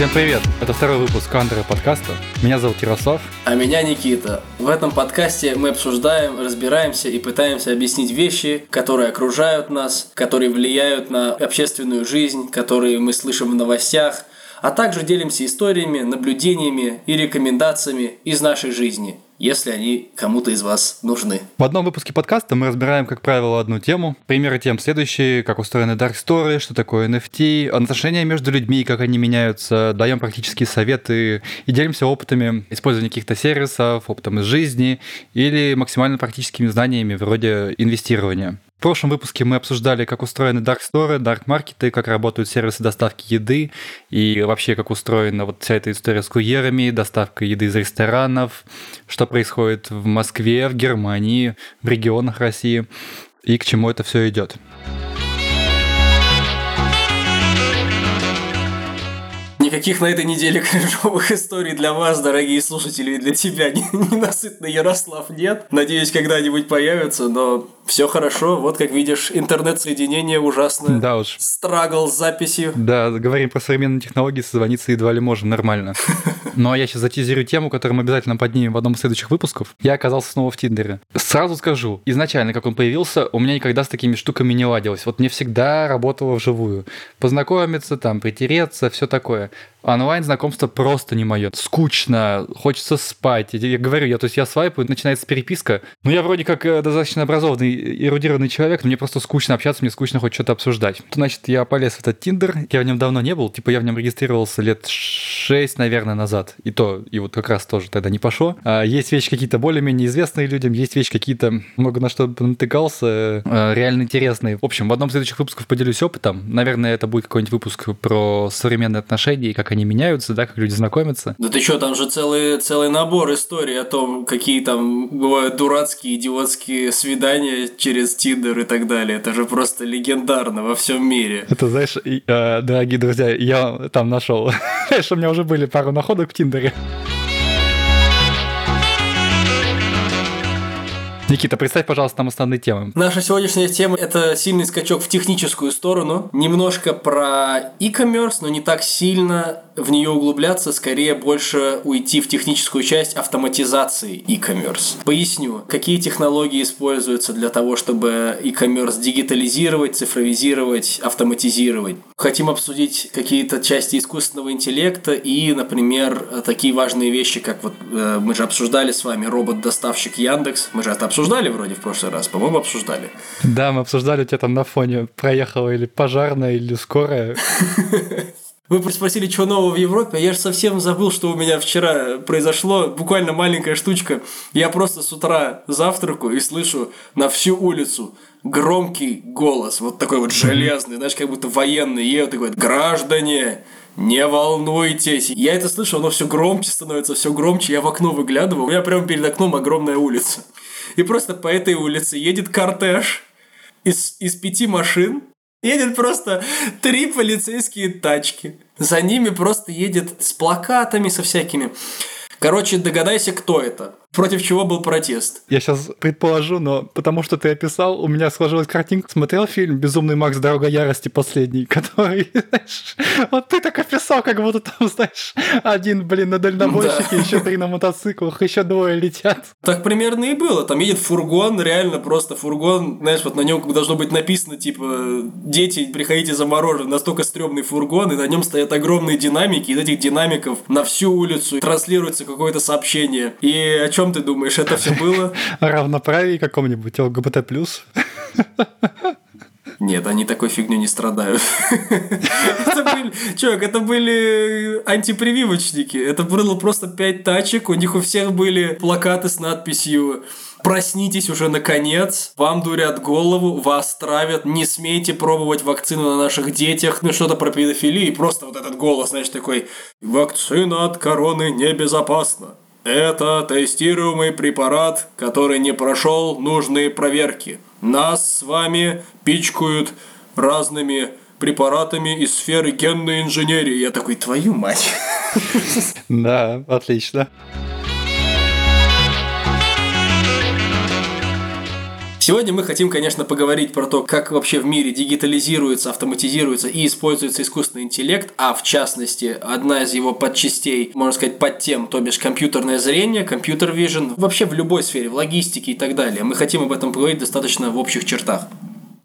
Всем привет! Это второй выпуск Андера подкаста. Меня зовут Ярослав. А меня Никита. В этом подкасте мы обсуждаем, разбираемся и пытаемся объяснить вещи, которые окружают нас, которые влияют на общественную жизнь, которые мы слышим в новостях, а также делимся историями, наблюдениями и рекомендациями из нашей жизни – если они кому-то из вас нужны. В одном выпуске подкаста мы разбираем, как правило, одну тему. Примеры тем следующие, как устроены Dark Story, что такое NFT, отношения между людьми, как они меняются, даем практические советы и делимся опытами использования каких-то сервисов, опытом из жизни или максимально практическими знаниями вроде инвестирования. В прошлом выпуске мы обсуждали, как устроены Dark Store, Dark Market, как работают сервисы доставки еды и вообще, как устроена вот вся эта история с курьерами, доставка еды из ресторанов, что происходит в Москве, в Германии, в регионах России и к чему это все идет. Никаких на этой неделе кринжовых историй для вас, дорогие слушатели, и для тебя, ненасытный Ярослав, нет. Надеюсь, когда-нибудь появятся, но все хорошо. Вот как видишь, интернет-соединение ужасное. Да уж. Страгл с записью. Да, говорим про современные технологии, созвониться едва ли можно, нормально. Ну а я сейчас затизерю тему, которую мы обязательно поднимем в одном из следующих выпусков. Я оказался снова в Тиндере. Сразу скажу, изначально, как он появился, у меня никогда с такими штуками не ладилось. Вот мне всегда работало вживую. Познакомиться, там, притереться, все такое. Онлайн знакомство просто не мое. Скучно, хочется спать. Я говорю, я, то есть я свайпаю, начинается переписка. Ну, я вроде как э, достаточно образованный, эрудированный человек, но мне просто скучно общаться, мне скучно хоть что-то обсуждать. Значит, я полез в этот Тиндер, я в нем давно не был, типа я в нем регистрировался лет 6, наверное, назад. И то, и вот как раз тоже тогда не пошло. А есть вещи какие-то более-менее известные людям, есть вещи какие-то, много на что натыкался, э, реально интересные. В общем, в одном из следующих выпусков поделюсь опытом. Наверное, это будет какой-нибудь выпуск про современные отношения и как они меняются, да, как люди знакомятся. Да ты что, там же целый, целый набор историй о том, какие там бывают дурацкие, идиотские свидания через Тиндер и так далее. Это же просто легендарно во всем мире. Это, знаешь, э, дорогие друзья, я там нашел, знаешь, у меня уже были пару находок в Тиндере. Никита, представь, пожалуйста, нам основные темы. Наша сегодняшняя тема – это сильный скачок в техническую сторону. Немножко про e-commerce, но не так сильно в нее углубляться, скорее больше уйти в техническую часть автоматизации e-commerce. Поясню, какие технологии используются для того, чтобы e-commerce дигитализировать, цифровизировать, автоматизировать. Хотим обсудить какие-то части искусственного интеллекта и, например, такие важные вещи, как вот э, мы же обсуждали с вами робот-доставщик Яндекс. Мы же это обсуждали вроде в прошлый раз, по-моему, обсуждали. Да, мы обсуждали, у тебя там на фоне проехала или пожарная, или скорая. Вы спросили, что нового в Европе, а я же совсем забыл, что у меня вчера произошло. Буквально маленькая штучка. Я просто с утра завтракаю и слышу на всю улицу громкий голос, вот такой вот железный, знаешь, как будто военный и говорит, граждане, не волнуйтесь. Я это слышу, оно все громче становится, все громче. Я в окно выглядываю, у меня прямо перед окном огромная улица. И просто по этой улице едет кортеж из, из пяти машин, Едет просто три полицейские тачки. За ними просто едет с плакатами, со всякими. Короче, догадайся, кто это. Против чего был протест? Я сейчас предположу, но потому что ты описал, у меня сложилась картинка. Смотрел фильм «Безумный Макс. Дорога ярости» последний, который, знаешь, вот ты так описал, как будто там, знаешь, один, блин, на дальнобойщике, да. еще три на мотоциклах, еще двое летят. Так примерно и было. Там едет фургон, реально просто фургон, знаешь, вот на нем должно быть написано, типа, дети, приходите за мороженым, настолько стрёмный фургон, и на нем стоят огромные динамики, и из этих динамиков на всю улицу транслируется какое-то сообщение. И о чем чем ты думаешь, это все было? Равноправие каком-нибудь, ЛГБТ+. Нет, они такой фигню не страдают. чувак, это были антипрививочники. Это было просто пять тачек, у них у всех были плакаты с надписью Проснитесь уже наконец, вам дурят голову, вас травят, не смейте пробовать вакцину на наших детях, ну что-то про педофилию, и просто вот этот голос, знаешь, такой «Вакцина от короны небезопасна». Это тестируемый препарат, который не прошел нужные проверки. Нас с вами пичкают разными препаратами из сферы генной инженерии. Я такой, твою мать. Да, отлично. Сегодня мы хотим, конечно, поговорить про то, как вообще в мире дигитализируется, автоматизируется и используется искусственный интеллект, а в частности, одна из его подчастей, можно сказать, под тем, то бишь компьютерное зрение, компьютер vision, вообще в любой сфере, в логистике и так далее. Мы хотим об этом поговорить достаточно в общих чертах.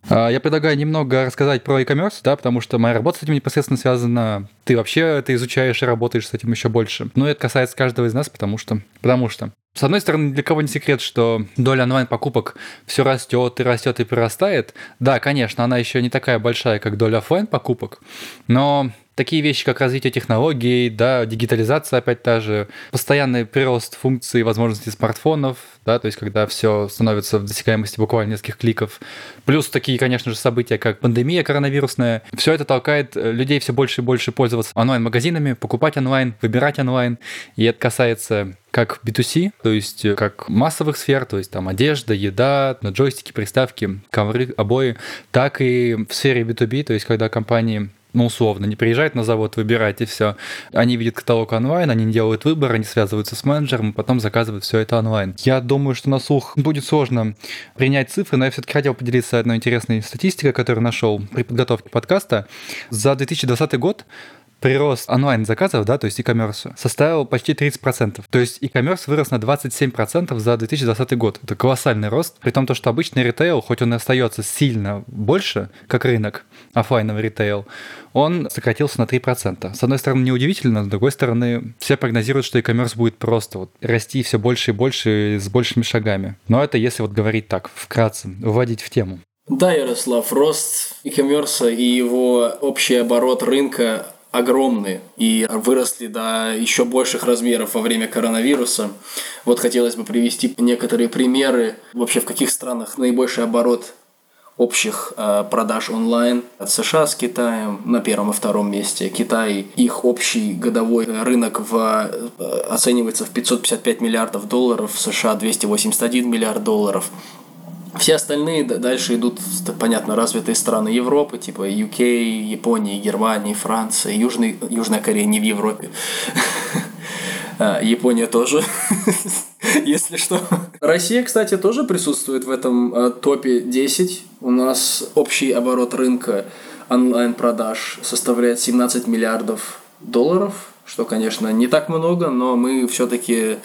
А, я предлагаю немного рассказать про e-commerce, да, потому что моя работа с этим непосредственно связана. Ты вообще это изучаешь и работаешь с этим еще больше. Но это касается каждого из нас, потому что, потому что с одной стороны, для кого не секрет, что доля онлайн-покупок все растет и растет и прирастает. Да, конечно, она еще не такая большая, как доля офлайн покупок, но такие вещи, как развитие технологий, да, дигитализация опять та же, постоянный прирост функций и возможностей смартфонов, да, то есть когда все становится в досягаемости буквально нескольких кликов, плюс такие, конечно же, события, как пандемия коронавирусная, все это толкает э, людей все больше и больше пользоваться онлайн-магазинами, покупать онлайн, выбирать онлайн, и это касается как B2C, то есть э, как массовых сфер, то есть там одежда, еда, джойстики, приставки, ковры, обои, так и в сфере B2B, то есть когда компании ну, условно, не приезжают на завод выбирать и все. Они видят каталог онлайн, они делают выбор, они связываются с менеджером, и потом заказывают все это онлайн. Я думаю, что на слух будет сложно принять цифры, но я все-таки хотел поделиться одной интересной статистикой, которую нашел при подготовке подкаста. За 2020 год прирост онлайн-заказов, да, то есть e-commerce, составил почти 30%. То есть e-commerce вырос на 27% за 2020 год. Это колоссальный рост, при том, что обычный ритейл, хоть он и остается сильно больше, как рынок, офлайновый ритейл, он сократился на 3%. С одной стороны, неудивительно, с другой стороны, все прогнозируют, что e-commerce будет просто вот расти все больше и больше с большими шагами. Но это если вот говорить так, вкратце, вводить в тему. Да, Ярослав, рост e-commerce и его общий оборот рынка огромные и выросли до еще больших размеров во время коронавируса. Вот хотелось бы привести некоторые примеры. Вообще, в каких странах наибольший оборот общих э, продаж онлайн. От США с Китаем на первом и втором месте. Китай, их общий годовой рынок в, э, оценивается в 555 миллиардов долларов, США 281 миллиард долларов. Все остальные дальше идут, понятно, развитые страны Европы, типа UK, Японии, Германии, Франции, Южный, Южная Корея не в Европе. А, Япония тоже, если что. Россия, кстати, тоже присутствует в этом а, топе 10. У нас общий оборот рынка онлайн-продаж составляет 17 миллиардов долларов, что, конечно, не так много, но мы все-таки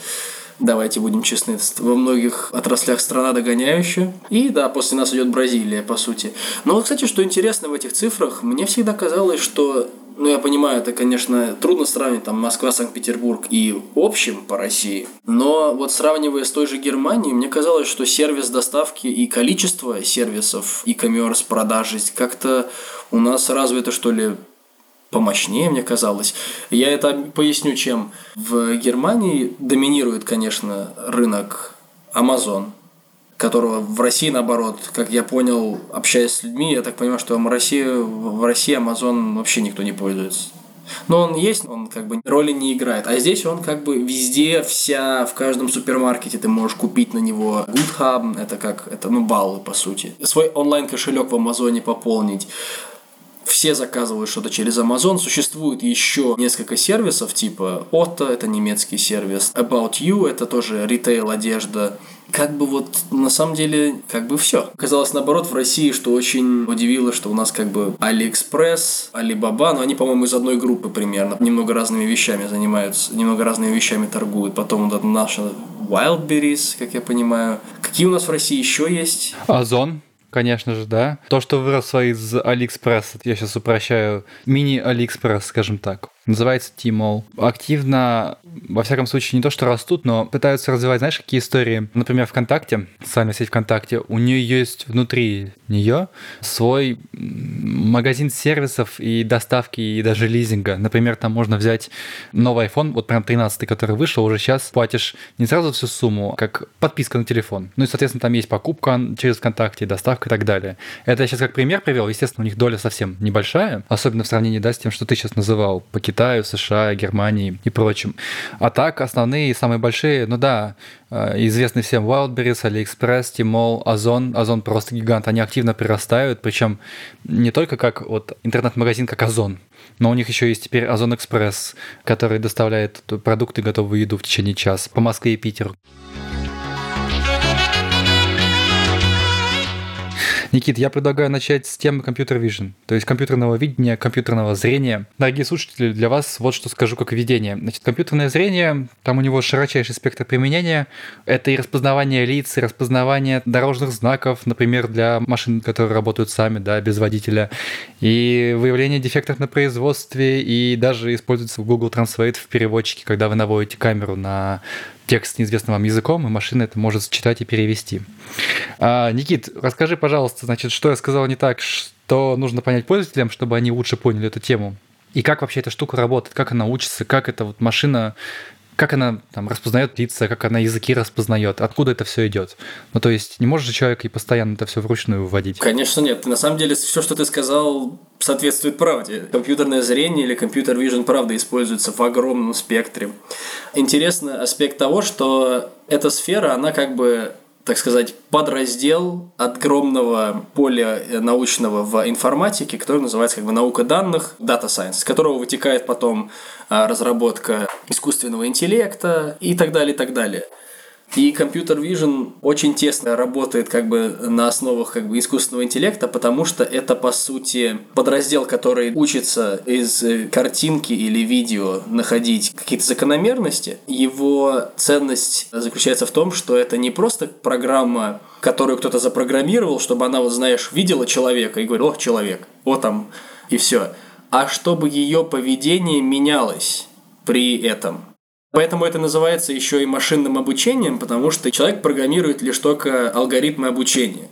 давайте будем честны, во многих отраслях страна догоняющая. И да, после нас идет Бразилия, по сути. Но вот, кстати, что интересно в этих цифрах, мне всегда казалось, что ну, я понимаю, это, конечно, трудно сравнить там Москва, Санкт-Петербург и общем по России. Но вот сравнивая с той же Германией, мне казалось, что сервис доставки и количество сервисов e-commerce, продажи как-то у нас развито, что ли, помощнее, мне казалось. Я это поясню, чем в Германии доминирует, конечно, рынок Amazon, которого в России, наоборот, как я понял, общаясь с людьми, я так понимаю, что в России, в России Amazon вообще никто не пользуется. Но он есть, он как бы роли не играет. А здесь он как бы везде, вся, в каждом супермаркете ты можешь купить на него GoodHub, это как, это ну баллы по сути. Свой онлайн кошелек в Амазоне пополнить все заказывают что-то через Amazon. Существует еще несколько сервисов, типа Otto, это немецкий сервис, About You, это тоже ритейл одежда. Как бы вот на самом деле, как бы все. Казалось наоборот в России, что очень удивило, что у нас как бы AliExpress, Alibaba, но они, по-моему, из одной группы примерно. Немного разными вещами занимаются, немного разными вещами торгуют. Потом вот наша Wildberries, как я понимаю. Какие у нас в России еще есть? Озон. Конечно же, да. То, что выросло из Алиэкспресс, я сейчас упрощаю, мини-Алиэкспресс, скажем так называется Tmall. Активно, во всяком случае, не то что растут, но пытаются развивать, знаешь, какие истории? Например, ВКонтакте, социальная сеть ВКонтакте, у нее есть внутри нее свой магазин сервисов и доставки, и даже лизинга. Например, там можно взять новый iPhone, вот прям 13, который вышел, уже сейчас платишь не сразу всю сумму, как подписка на телефон. Ну и, соответственно, там есть покупка через ВКонтакте, доставка и так далее. Это я сейчас как пример привел. Естественно, у них доля совсем небольшая, особенно в сравнении да, с тем, что ты сейчас называл по Китаю, США, Германии и прочим. А так, основные и самые большие, ну да, э, известны всем Wildberries, AliExpress, Tmall, Озон. Озон просто гигант, они активно прирастают, причем не только как вот интернет-магазин, как Озон, но у них еще есть теперь Озон Экспресс, который доставляет продукты, готовую еду в течение часа по Москве и Питеру. Никит, я предлагаю начать с темы компьютер vision, то есть компьютерного видения, компьютерного зрения. Дорогие слушатели, для вас вот что скажу как введение. Значит, компьютерное зрение, там у него широчайший спектр применения. Это и распознавание лиц, и распознавание дорожных знаков, например, для машин, которые работают сами, да, без водителя, и выявление дефектов на производстве, и даже используется в Google Translate в переводчике, когда вы наводите камеру на текст неизвестным вам языком, и машина это может считать и перевести. А, Никит, расскажи, пожалуйста, значит, что я сказал не так, что нужно понять пользователям, чтобы они лучше поняли эту тему. И как вообще эта штука работает, как она учится, как эта вот машина как она там распознает лица, как она языки распознает, откуда это все идет. Ну, то есть не может же человек и постоянно это все вручную вводить. Конечно, нет. На самом деле, все, что ты сказал, соответствует правде. Компьютерное зрение или компьютер vision правда используется в огромном спектре. Интересный аспект того, что эта сфера, она как бы так сказать, подраздел огромного поля научного в информатике, который называется как бы наука данных, data science, из которого вытекает потом а, разработка искусственного интеллекта и так далее, и так далее. И компьютер vision очень тесно работает как бы на основах как бы искусственного интеллекта, потому что это по сути подраздел, который учится из картинки или видео находить какие-то закономерности. Его ценность заключается в том, что это не просто программа, которую кто-то запрограммировал, чтобы она, вот знаешь, видела человека и говорила, о, человек, вот там, и все. А чтобы ее поведение менялось при этом. Поэтому это называется еще и машинным обучением, потому что человек программирует лишь только алгоритмы обучения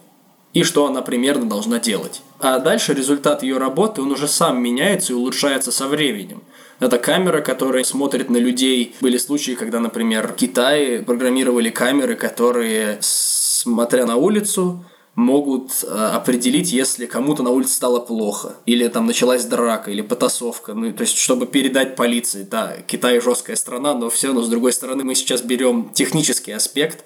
и что она примерно должна делать. А дальше результат ее работы, он уже сам меняется и улучшается со временем. Это камера, которая смотрит на людей. Были случаи, когда, например, в Китае программировали камеры, которые, смотря на улицу, могут э, определить, если кому-то на улице стало плохо, или там началась драка, или потасовка, ну, то есть, чтобы передать полиции. Да, Китай жесткая страна, но все равно, с другой стороны, мы сейчас берем технический аспект.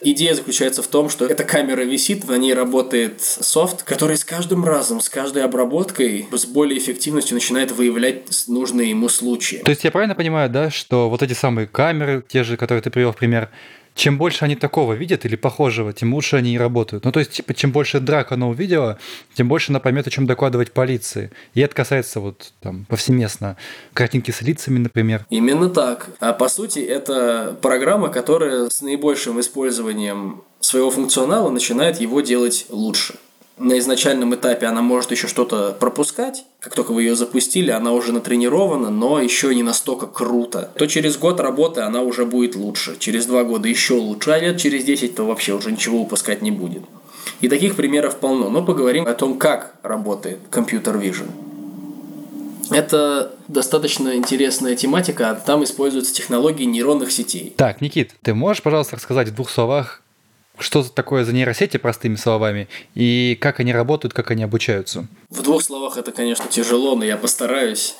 Идея заключается в том, что эта камера висит, на ней работает софт, который с каждым разом, с каждой обработкой с более эффективностью начинает выявлять нужные ему случаи. То есть я правильно понимаю, да, что вот эти самые камеры, те же, которые ты привел в пример, чем больше они такого видят или похожего, тем лучше они и работают. Ну, то есть, типа, чем больше драк она увидела, тем больше она поймет, о чем докладывать полиции. И это касается вот там повсеместно картинки с лицами, например. Именно так. А по сути, это программа, которая с наибольшим использованием своего функционала начинает его делать лучше на изначальном этапе она может еще что-то пропускать, как только вы ее запустили, она уже натренирована, но еще не настолько круто, то через год работы она уже будет лучше, через два года еще лучше, а лет через 10 то вообще уже ничего выпускать не будет. И таких примеров полно, но поговорим о том, как работает компьютер vision. Это достаточно интересная тематика, там используются технологии нейронных сетей. Так, Никит, ты можешь, пожалуйста, рассказать в двух словах, что такое за нейросети, простыми словами, и как они работают, как они обучаются? В двух словах это, конечно, тяжело, но я постараюсь.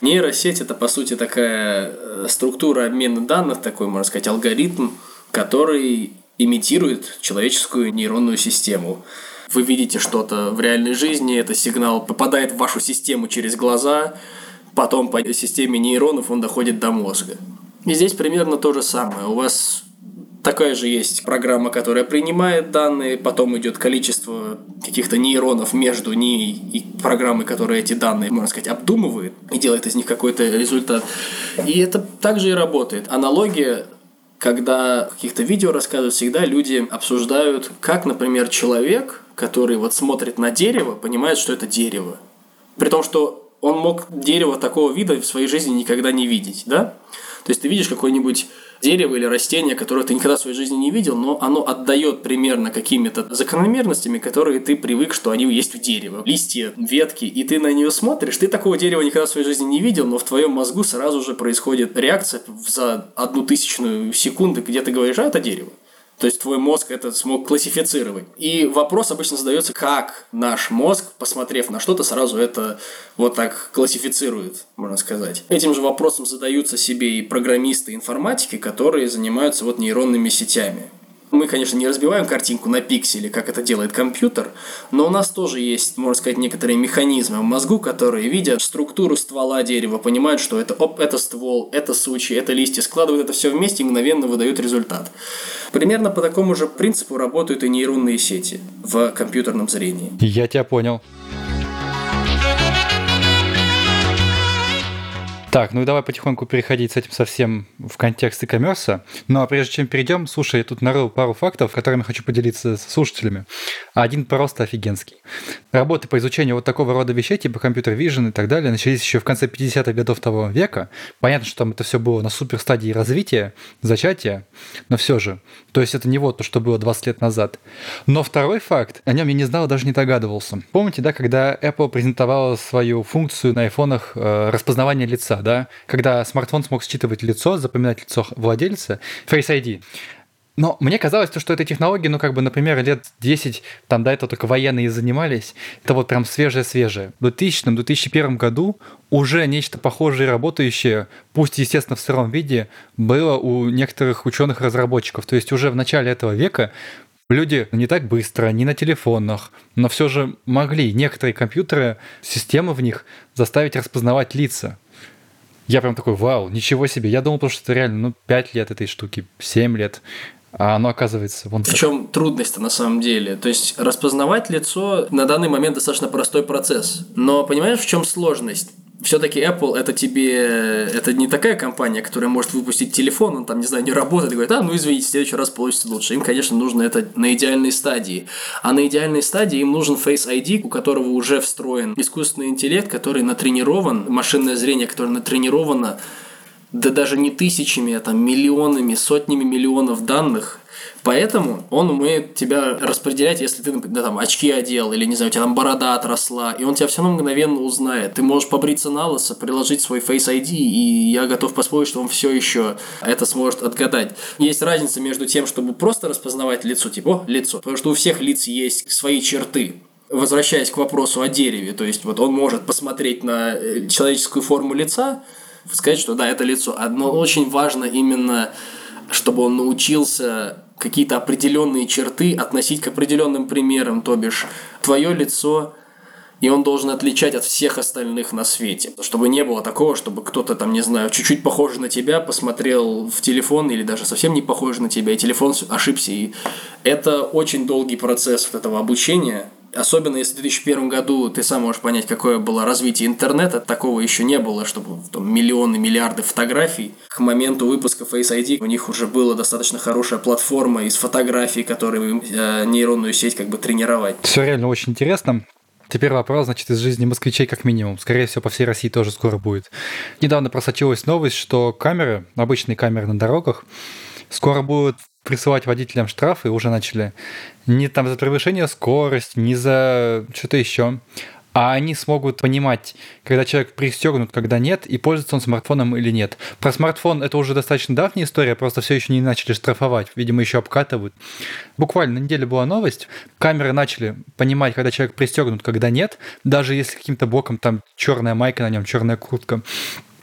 Нейросеть – это, по сути, такая э, структура обмена данных, такой, можно сказать, алгоритм, который имитирует человеческую нейронную систему. Вы видите что-то в реальной жизни, этот сигнал попадает в вашу систему через глаза, потом по системе нейронов он доходит до мозга. И здесь примерно то же самое. У вас Такая же есть программа, которая принимает данные, потом идет количество каких-то нейронов между ней и программой, которая эти данные, можно сказать, обдумывает и делает из них какой-то результат. И это также и работает. Аналогия когда каких-то видео рассказывают, всегда люди обсуждают, как, например, человек, который вот смотрит на дерево, понимает, что это дерево. При том, что он мог дерево такого вида в своей жизни никогда не видеть, да? То есть ты видишь какой-нибудь дерево или растение, которое ты никогда в своей жизни не видел, но оно отдает примерно какими-то закономерностями, которые ты привык, что они есть в дереве. Листья, ветки, и ты на нее смотришь, ты такого дерева никогда в своей жизни не видел, но в твоем мозгу сразу же происходит реакция за одну тысячную секунды, где ты говоришь, а это дерево. То есть твой мозг это смог классифицировать. И вопрос обычно задается, как наш мозг, посмотрев на что-то, сразу это вот так классифицирует, можно сказать. Этим же вопросом задаются себе и программисты информатики, которые занимаются вот нейронными сетями. Мы, конечно, не разбиваем картинку на пиксели, как это делает компьютер, но у нас тоже есть, можно сказать, некоторые механизмы в мозгу, которые видят структуру ствола дерева, понимают, что это, оп, это ствол, это сучи, это листья, складывают это все вместе и мгновенно выдают результат. Примерно по такому же принципу работают и нейронные сети в компьютерном зрении. Я тебя понял. Так, ну и давай потихоньку переходить с этим совсем в контекст и коммерса. Ну а прежде чем перейдем, слушай, я тут нарыл пару фактов, которыми хочу поделиться с слушателями. Один просто офигенский. Работы по изучению вот такого рода вещей, типа компьютер вижен и так далее, начались еще в конце 50-х годов того века. Понятно, что там это все было на супер стадии развития, зачатия, но все же. То есть это не вот то, что было 20 лет назад. Но второй факт, о нем я не знал, даже не догадывался. Помните, да, когда Apple презентовала свою функцию на айфонах э, распознавания лица, да, когда смартфон смог считывать лицо, запоминать лицо владельца, Face ID. Но мне казалось, что этой технологии, ну, как бы, например, лет 10, там до этого только военные занимались, это вот прям свежее-свежее. В 2000-2001 году уже нечто похожее работающее, пусть, естественно, в сыром виде, было у некоторых ученых-разработчиков. То есть уже в начале этого века люди не так быстро, не на телефонах, но все же могли некоторые компьютеры, системы в них заставить распознавать лица. Я прям такой, вау, ничего себе. Я думал, что это реально, ну, 5 лет этой штуки, 7 лет. А оно оказывается вон В чем трудность-то на самом деле? То есть распознавать лицо на данный момент достаточно простой процесс. Но понимаешь, в чем сложность? все-таки Apple это тебе, это не такая компания, которая может выпустить телефон, он там, не знаю, не работает, и говорит, а, ну извините, в следующий раз получится лучше. Им, конечно, нужно это на идеальной стадии. А на идеальной стадии им нужен Face ID, у которого уже встроен искусственный интеллект, который натренирован, машинное зрение, которое натренировано да даже не тысячами, а там миллионами, сотнями миллионов данных, Поэтому он умеет тебя распределять, если ты, да, там, очки одел, или, не знаю, у тебя там борода отросла, и он тебя все равно мгновенно узнает. Ты можешь побриться на лысо, приложить свой Face ID, и я готов поспорить, что он все еще это сможет отгадать. Есть разница между тем, чтобы просто распознавать лицо, типа, о, лицо, потому что у всех лиц есть свои черты, возвращаясь к вопросу о дереве, то есть вот он может посмотреть на э, человеческую форму лица, сказать, что да, это лицо. Но очень важно именно, чтобы он научился какие-то определенные черты относить к определенным примерам, то бишь твое лицо, и он должен отличать от всех остальных на свете. Чтобы не было такого, чтобы кто-то там, не знаю, чуть-чуть похож на тебя, посмотрел в телефон или даже совсем не похож на тебя, и телефон ошибся. И это очень долгий процесс вот этого обучения, Особенно если в 2001 году ты сам можешь понять, какое было развитие интернета, такого еще не было, чтобы там, миллионы, миллиарды фотографий. К моменту выпуска Face ID у них уже была достаточно хорошая платформа из фотографий, которые э, нейронную сеть как бы тренировать. Все реально очень интересно. Теперь вопрос, значит, из жизни москвичей как минимум. Скорее всего, по всей России тоже скоро будет. Недавно просочилась новость, что камеры, обычные камеры на дорогах, скоро будут присылать водителям штрафы уже начали не там за превышение скорости, не за что-то еще, а они смогут понимать, когда человек пристегнут, когда нет, и пользуется он смартфоном или нет. Про смартфон это уже достаточно давняя история, просто все еще не начали штрафовать, видимо, еще обкатывают. Буквально на неделе была новость, камеры начали понимать, когда человек пристегнут, когда нет, даже если каким-то боком там черная майка на нем, черная куртка.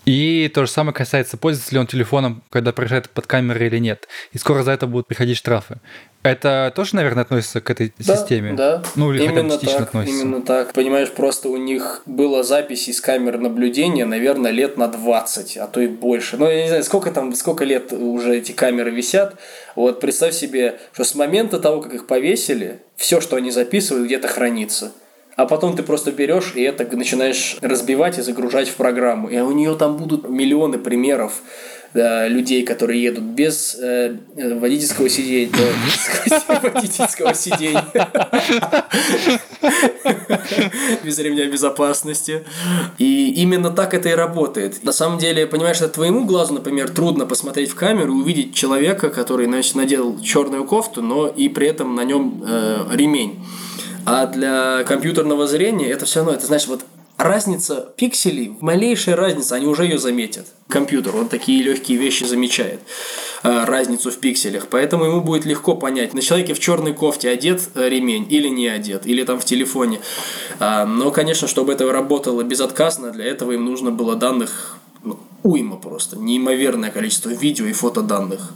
И то же самое касается, пользуется ли он телефоном, когда проезжает под камерой или нет. И скоро за это будут приходить штрафы. Это тоже, наверное, относится к этой да, системе? Да, Ну, или именно хотя бы так, относится. именно так. Понимаешь, просто у них была запись из камер наблюдения, наверное, лет на 20, а то и больше. Ну, я не знаю, сколько там, сколько лет уже эти камеры висят. Вот представь себе, что с момента того, как их повесили, все, что они записывают, где-то хранится а потом ты просто берешь и это начинаешь разбивать и загружать в программу. И у нее там будут миллионы примеров да, людей, которые едут без э, водительского сидения. водительского сидения. без ремня безопасности. И именно так это и работает. На самом деле, понимаешь, это твоему глазу, например, трудно посмотреть в камеру и увидеть человека, который, значит, надел черную кофту, но и при этом на нем э, ремень. А для компьютерного зрения это все равно, это значит, вот разница пикселей, малейшая разница, они уже ее заметят. Компьютер, он такие легкие вещи замечает, э, разницу в пикселях. Поэтому ему будет легко понять, на человеке в черной кофте одет э, ремень или не одет, или там в телефоне. А, но, конечно, чтобы это работало безотказно, для этого им нужно было данных ну, уйма просто, неимоверное количество видео и фотоданных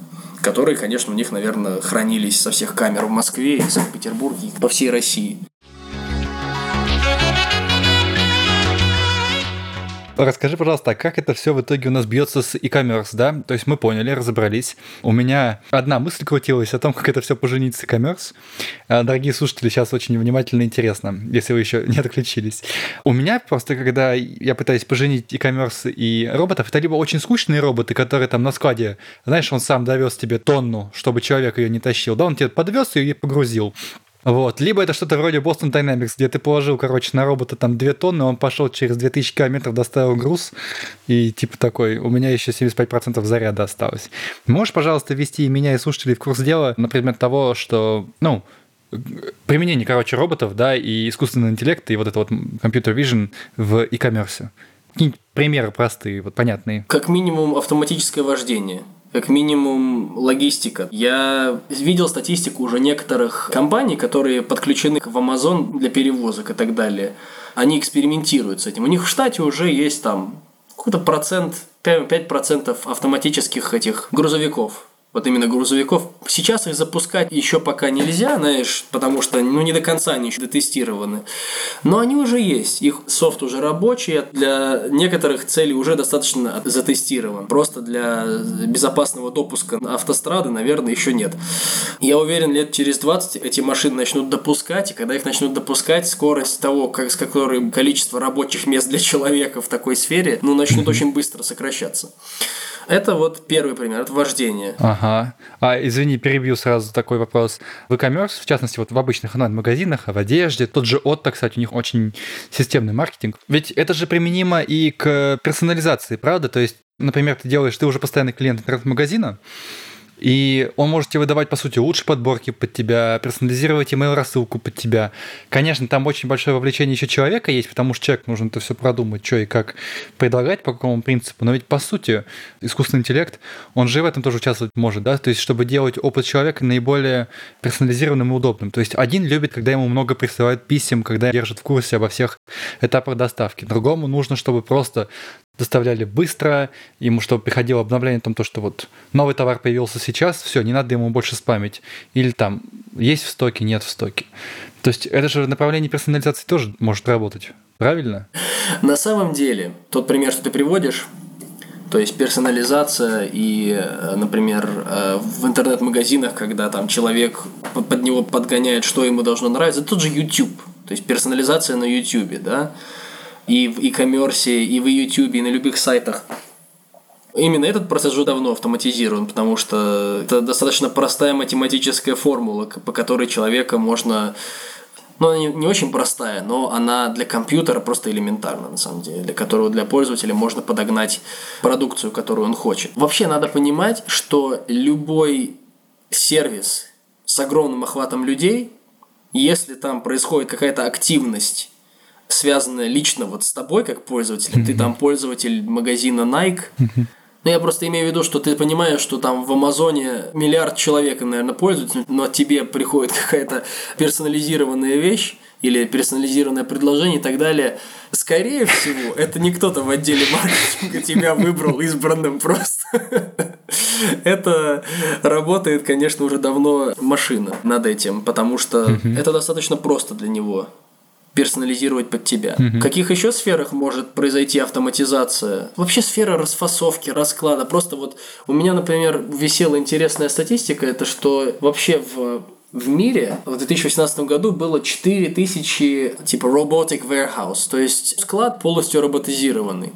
которые, конечно, у них, наверное, хранились со всех камер в Москве, и Санкт-Петербурге, по всей России. Расскажи, пожалуйста, а как это все в итоге у нас бьется с e-commerce, да? То есть мы поняли, разобрались. У меня одна мысль крутилась о том, как это все поженить с e-commerce. А, дорогие слушатели, сейчас очень внимательно и интересно, если вы еще не отключились. У меня просто, когда я пытаюсь поженить e-commerce и роботов, это либо очень скучные роботы, которые там на складе, знаешь, он сам довез тебе тонну, чтобы человек ее не тащил, да, он тебе подвез ее и погрузил. Вот. Либо это что-то вроде Boston Dynamics, где ты положил, короче, на робота там 2 тонны, он пошел через 2000 километров, доставил груз, и типа такой, у меня еще 75% заряда осталось. Можешь, пожалуйста, ввести меня и слушателей в курс дела на предмет того, что, ну, применение, короче, роботов, да, и искусственный интеллект, и вот это вот компьютер vision в e-commerce. Какие-нибудь примеры простые, вот понятные. Как минимум автоматическое вождение как минимум логистика. Я видел статистику уже некоторых компаний, которые подключены в Amazon для перевозок и так далее. Они экспериментируют с этим. У них в штате уже есть там какой-то процент, 5% автоматических этих грузовиков вот именно грузовиков. Сейчас их запускать еще пока нельзя, знаешь, потому что ну, не до конца они еще дотестированы. Но они уже есть. Их софт уже рабочий, для некоторых целей уже достаточно затестирован. Просто для безопасного допуска автострады, наверное, еще нет. Я уверен, лет через 20 эти машины начнут допускать, и когда их начнут допускать, скорость того, как, с которым количество рабочих мест для человека в такой сфере, ну, начнут очень быстро сокращаться. Это вот первый пример, это вождение. Ага. А, извини, перебью сразу такой вопрос. В e-commerce, в частности, вот в обычных онлайн-магазинах, в одежде, тот же Отто, кстати, у них очень системный маркетинг. Ведь это же применимо и к персонализации, правда? То есть, например, ты делаешь, ты уже постоянный клиент интернет-магазина, и он может тебе выдавать, по сути, лучшие подборки под тебя, персонализировать email-рассылку под тебя. Конечно, там очень большое вовлечение еще человека есть, потому что человек нужно это все продумать, что и как предлагать, по какому принципу. Но ведь, по сути, искусственный интеллект, он же в этом тоже участвовать может, да, то есть, чтобы делать опыт человека наиболее персонализированным и удобным. То есть, один любит, когда ему много присылают писем, когда держат в курсе обо всех этапах доставки. Другому нужно, чтобы просто доставляли быстро, ему чтобы приходило обновление о том, то, что вот новый товар появился сейчас, все, не надо ему больше спамить. Или там есть в стоке, нет в стоке. То есть это же направление персонализации тоже может работать, правильно? На самом деле, тот пример, что ты приводишь, то есть персонализация и, например, э, в интернет-магазинах, когда там человек под него подгоняет, что ему должно нравиться, тот же YouTube. То есть персонализация на YouTube, да и в e-commerce, и в YouTube, и на любых сайтах. Именно этот процесс уже давно автоматизирован, потому что это достаточно простая математическая формула, по которой человека можно ну, она не, не очень простая, но она для компьютера просто элементарна, на самом деле, для которого для пользователя можно подогнать продукцию, которую он хочет. Вообще надо понимать, что любой сервис с огромным охватом людей, если там происходит какая-то активность связанное лично вот с тобой как пользователем. Mm-hmm. Ты там пользователь магазина Nike. Mm-hmm. Ну, я просто имею в виду, что ты понимаешь, что там в Амазоне миллиард человек, наверное, пользуются, но тебе приходит какая-то персонализированная вещь или персонализированное предложение и так далее. Скорее всего, это не кто-то в отделе маркетинга тебя выбрал избранным просто. Это работает, конечно, уже давно машина над этим, потому что это достаточно просто для него персонализировать под тебя. Угу. В каких еще сферах может произойти автоматизация? Вообще сфера расфасовки, расклада. Просто вот у меня, например, висела интересная статистика, это что вообще в в мире в 2018 году было 4000 типа robotic warehouse, то есть склад полностью роботизированный.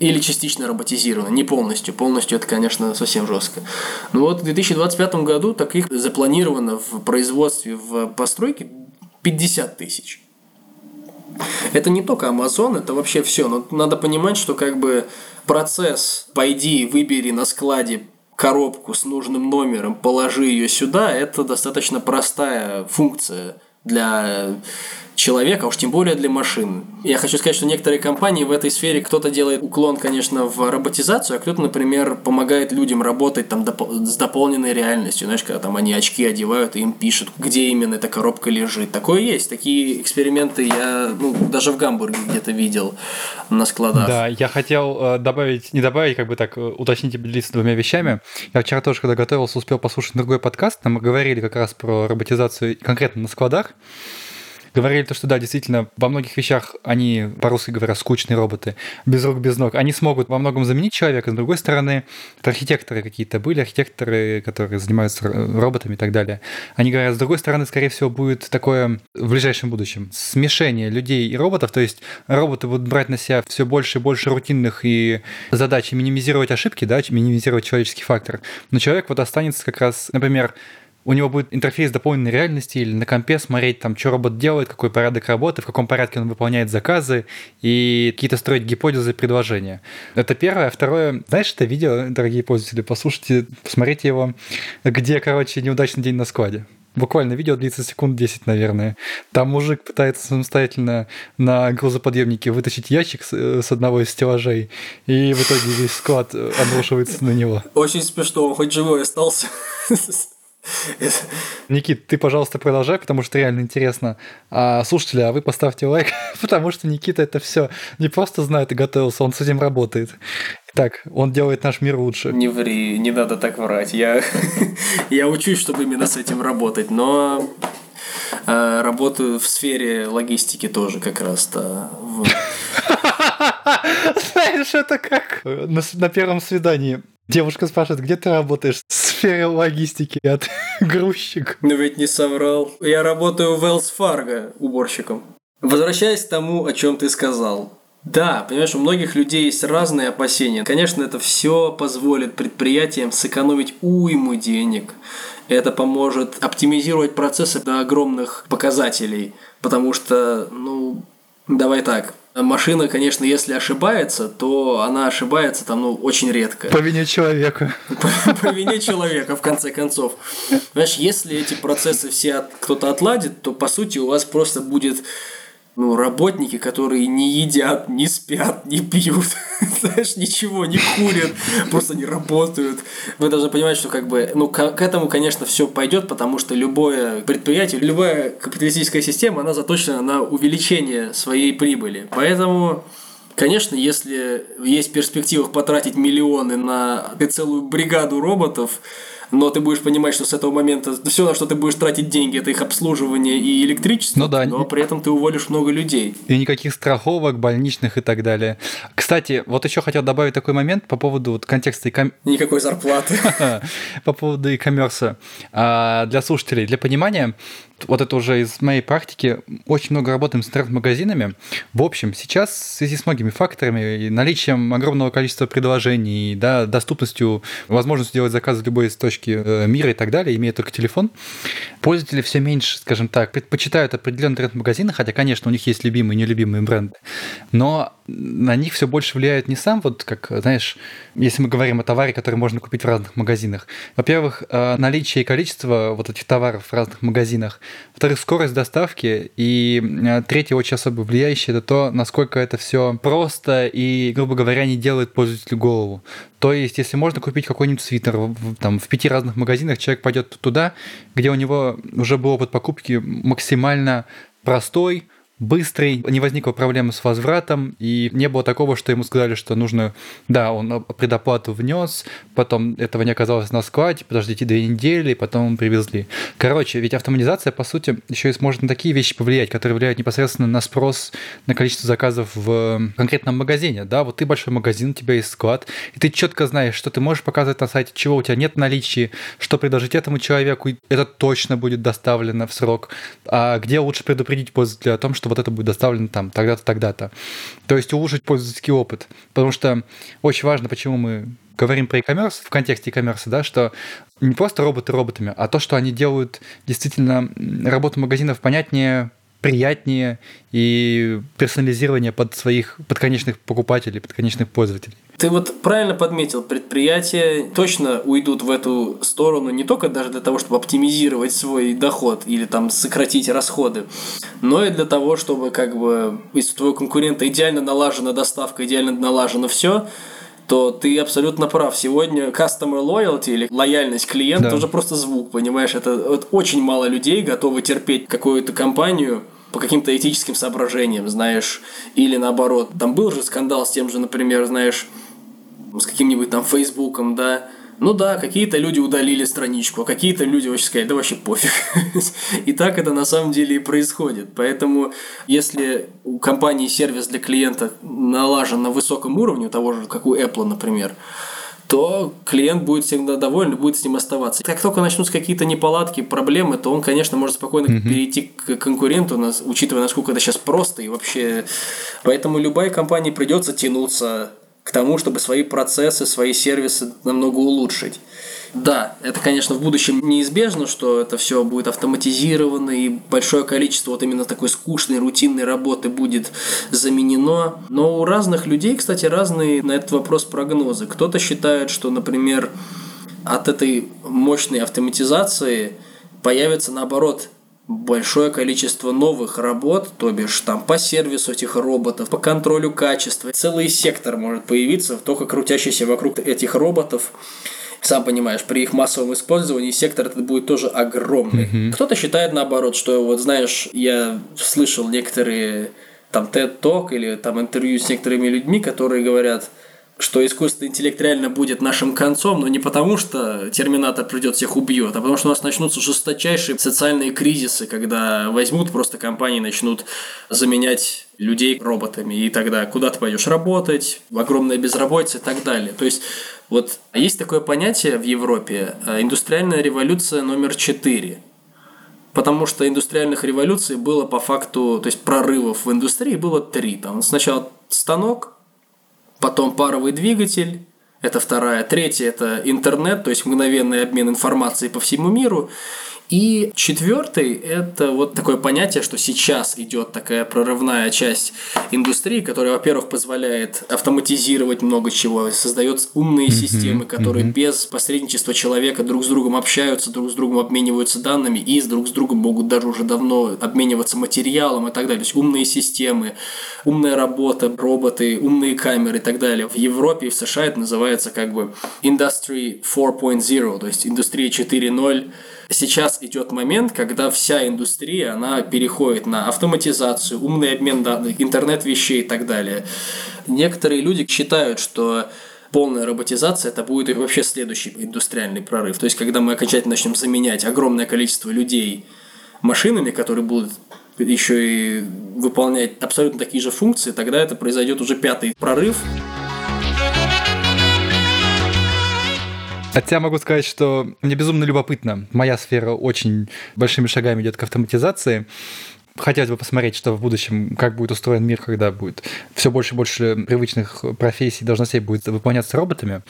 Или частично роботизировано, не полностью. Полностью это, конечно, совсем жестко. Но вот в 2025 году таких запланировано в производстве, в постройке 50 тысяч. Это не только Amazon, это вообще все. Но надо понимать, что как бы процесс «пойди, выбери на складе коробку с нужным номером, положи ее сюда» – это достаточно простая функция для человека, а уж тем более для машин. Я хочу сказать, что некоторые компании в этой сфере кто-то делает уклон, конечно, в роботизацию, а кто-то, например, помогает людям работать там доп- с дополненной реальностью. Знаешь, когда там они очки одевают и им пишут, где именно эта коробка лежит. Такое есть. Такие эксперименты я ну, даже в Гамбурге где-то видел на складах. Да, я хотел э, добавить, не добавить, как бы так, э, уточнить и поделиться двумя вещами. Я вчера тоже, когда готовился, успел послушать другой подкаст, там мы говорили как раз про роботизацию конкретно на складах говорили то, что да, действительно, во многих вещах они, по-русски говоря, скучные роботы, без рук, без ног. Они смогут во многом заменить человека. С другой стороны, это архитекторы какие-то были, архитекторы, которые занимаются роботами и так далее. Они говорят, с другой стороны, скорее всего, будет такое в ближайшем будущем смешение людей и роботов, то есть роботы будут брать на себя все больше и больше рутинных и задач, и минимизировать ошибки, да, минимизировать человеческий фактор. Но человек вот останется как раз, например, у него будет интерфейс дополненной реальности или на компе смотреть, там, что робот делает, какой порядок работы, в каком порядке он выполняет заказы и какие-то строить гипотезы предложения. Это первое. Второе, знаешь, это видео, дорогие пользователи, послушайте, посмотрите его, где, короче, неудачный день на складе. Буквально видео длится секунд 10, наверное. Там мужик пытается самостоятельно на грузоподъемнике вытащить ящик с, с одного из стеллажей, и в итоге весь склад обрушивается на него. Очень смешно, он хоть живой остался. Никит, ты, пожалуйста, продолжай, потому что реально интересно. А, слушатели, а вы поставьте лайк, потому что Никита это все не просто знает и готовился, он с этим работает. Так, он делает наш мир лучше. Не ври, не надо так врать. Я, я учусь, чтобы именно с этим работать, но э, работаю в сфере логистики тоже как раз-то. Знаешь, это как на, на первом свидании. Девушка спрашивает, где ты работаешь? Сфере логистики от грузчик. Ну ведь не соврал. Я работаю в Wells Fargo уборщиком. Возвращаясь к тому, о чем ты сказал. Да, понимаешь, у многих людей есть разные опасения. Конечно, это все позволит предприятиям сэкономить уйму денег. Это поможет оптимизировать процессы до огромных показателей. Потому что, ну, давай так, Машина, конечно, если ошибается, то она ошибается там, ну, очень редко. По вине человека. По, по вине человека, в конце концов. Знаешь, если эти процессы все кто-то отладит, то, по сути, у вас просто будет ну, работники, которые не едят, не спят, не пьют, знаешь, ничего, не курят, просто не работают. Вы должны понимать, что как бы, ну, к, к этому, конечно, все пойдет, потому что любое предприятие, любая капиталистическая система, она заточена на увеличение своей прибыли. Поэтому Конечно, если есть в перспективах потратить миллионы на целую бригаду роботов, но ты будешь понимать, что с этого момента все, на что ты будешь тратить деньги, это их обслуживание и электричество, ну, да. но при этом ты уволишь много людей. И никаких страховок, больничных и так далее. Кстати, вот еще хотел добавить такой момент по поводу вот контекста и ком... Никакой зарплаты. По поводу e-commerce. А, для слушателей, для понимания, вот это уже из моей практики, очень много работаем с интернет-магазинами. В общем, сейчас в связи с многими факторами, и наличием огромного количества предложений, да, доступностью, возможностью делать заказы в любой из точки э, мира и так далее, имея только телефон, пользователи все меньше, скажем так, предпочитают определенные интернет-магазины, хотя, конечно, у них есть любимые и нелюбимые бренды, но на них все больше влияет не сам, вот как, знаешь, если мы говорим о товаре, который можно купить в разных магазинах. Во-первых, э, наличие и количество вот этих товаров в разных магазинах – во-вторых, скорость доставки. И э, третье, очень особо влияющее, это то, насколько это все просто и, грубо говоря, не делает пользователю голову. То есть, если можно купить какой-нибудь свитер там, в пяти разных магазинах, человек пойдет туда, где у него уже был опыт покупки максимально простой, быстрый, не возникло проблемы с возвратом, и не было такого, что ему сказали, что нужно, да, он предоплату внес, потом этого не оказалось на складе, подождите две недели, потом привезли. Короче, ведь автоматизация, по сути, еще и сможет на такие вещи повлиять, которые влияют непосредственно на спрос, на количество заказов в конкретном магазине, да, вот ты большой магазин, у тебя есть склад, и ты четко знаешь, что ты можешь показывать на сайте, чего у тебя нет в наличии, что предложить этому человеку, это точно будет доставлено в срок, а где лучше предупредить пользователя о том, что вот это будет доставлено там тогда-то, тогда-то. То есть улучшить пользовательский опыт. Потому что очень важно, почему мы говорим про e-commerce в контексте e-commerce, да, что не просто роботы роботами, а то, что они делают действительно работу магазинов понятнее, приятнее и персонализирование под своих, под конечных покупателей, под конечных пользователей. Ты вот правильно подметил, предприятия точно уйдут в эту сторону не только даже для того, чтобы оптимизировать свой доход или там сократить расходы, но и для того, чтобы как бы, если у твоего конкурента идеально налажена доставка, идеально налажено все, то ты абсолютно прав. Сегодня customer loyalty или лояльность клиента да. уже просто звук, понимаешь? Это вот очень мало людей готовы терпеть какую-то компанию, по каким-то этическим соображениям, знаешь, или наоборот. Там был же скандал с тем же, например, знаешь, с каким-нибудь там Фейсбуком, да, ну да, какие-то люди удалили страничку, а какие-то люди вообще сказали, да вообще пофиг. И так это на самом деле и происходит. Поэтому, если у компании сервис для клиента налажен на высоком уровне, того же, как у Apple, например, то клиент будет всегда доволен и будет с ним оставаться. Как только начнутся какие-то неполадки, проблемы, то он, конечно, может спокойно mm-hmm. перейти к конкуренту, учитывая, насколько это сейчас просто и вообще. Поэтому любая компания придется тянуться к тому, чтобы свои процессы, свои сервисы намного улучшить. Да, это, конечно, в будущем неизбежно, что это все будет автоматизировано и большое количество вот именно такой скучной, рутинной работы будет заменено. Но у разных людей, кстати, разные на этот вопрос прогнозы. Кто-то считает, что, например, от этой мощной автоматизации появится, наоборот, большое количество новых работ, то бишь там по сервису этих роботов, по контролю качества. Целый сектор может появиться, только крутящийся вокруг этих роботов. Сам понимаешь, при их массовом использовании сектор этот будет тоже огромный. Mm-hmm. Кто-то считает наоборот, что вот знаешь, я слышал некоторые там TED Talk или там интервью с некоторыми людьми, которые говорят, что искусственный интеллект реально будет нашим концом, но не потому, что Терминатор придет всех убьет, а потому что у нас начнутся жесточайшие социальные кризисы, когда возьмут просто компании, начнут заменять людей роботами, и тогда куда ты пойдешь работать, огромная безработица и так далее. То есть вот есть такое понятие в Европе э, индустриальная революция номер четыре. Потому что индустриальных революций было по факту, то есть прорывов в индустрии было три. Там сначала станок, потом паровый двигатель, это вторая. Третья – это интернет, то есть мгновенный обмен информацией по всему миру. И четвертый – это вот такое понятие, что сейчас идет такая прорывная часть индустрии, которая, во-первых, позволяет автоматизировать много чего, создает умные mm-hmm, системы, которые mm-hmm. без посредничества человека друг с другом общаются, друг с другом обмениваются данными и друг с другом могут даже уже давно обмениваться материалом и так далее. То есть умные системы, умная работа, роботы, умные камеры и так далее. В Европе и в США это называется как бы Industry 4.0, то есть индустрия 4.0 сейчас идет момент, когда вся индустрия, она переходит на автоматизацию, умный обмен данных, интернет вещей и так далее. Некоторые люди считают, что полная роботизация это будет вообще следующий индустриальный прорыв. То есть, когда мы окончательно начнем заменять огромное количество людей машинами, которые будут еще и выполнять абсолютно такие же функции, тогда это произойдет уже пятый прорыв. Хотя могу сказать, что мне безумно любопытно. Моя сфера очень большими шагами идет к автоматизации хотелось бы посмотреть, что в будущем, как будет устроен мир, когда будет все больше и больше привычных профессий, должностей будет выполняться роботами.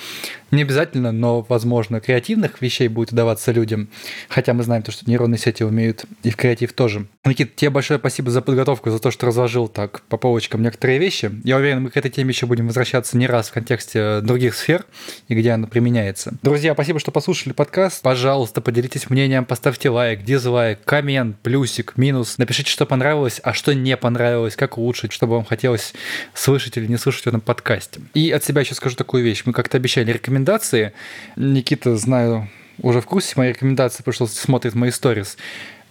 Не обязательно, но, возможно, креативных вещей будет удаваться людям. Хотя мы знаем, то, что нейронные сети умеют и в креатив тоже. Никит, тебе большое спасибо за подготовку, за то, что разложил так по полочкам некоторые вещи. Я уверен, мы к этой теме еще будем возвращаться не раз в контексте других сфер и где она применяется. Друзья, спасибо, что послушали подкаст. Пожалуйста, поделитесь мнением, поставьте лайк, дизлайк, коммент, плюсик, минус. Напишите, что понравилось, а что не понравилось, как улучшить, чтобы вам хотелось слышать или не слышать в этом подкасте. И от себя еще скажу такую вещь. Мы как-то обещали рекомендации. Никита, знаю, уже в курсе моей рекомендации, потому что смотрит мои сторис.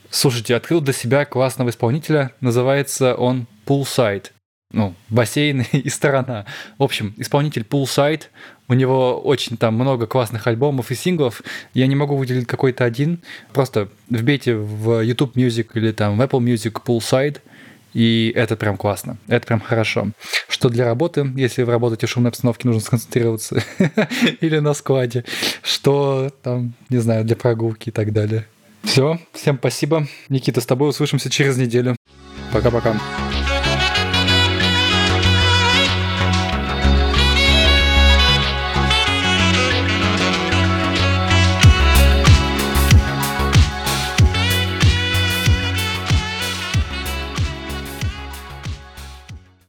Слушайте, открыл для себя классного исполнителя. Называется он Poolside. Ну, бассейн и сторона. В общем, исполнитель Poolside. У него очень там много классных альбомов и синглов. Я не могу выделить какой-то один. Просто вбейте в YouTube Music или там в Apple Music Poolside, и это прям классно, это прям хорошо. Что для работы, если вы работаете в шумной обстановке, нужно сконцентрироваться, или на складе, что там, не знаю, для прогулки и так далее. Все, всем спасибо. Никита, с тобой услышимся через неделю. Пока-пока.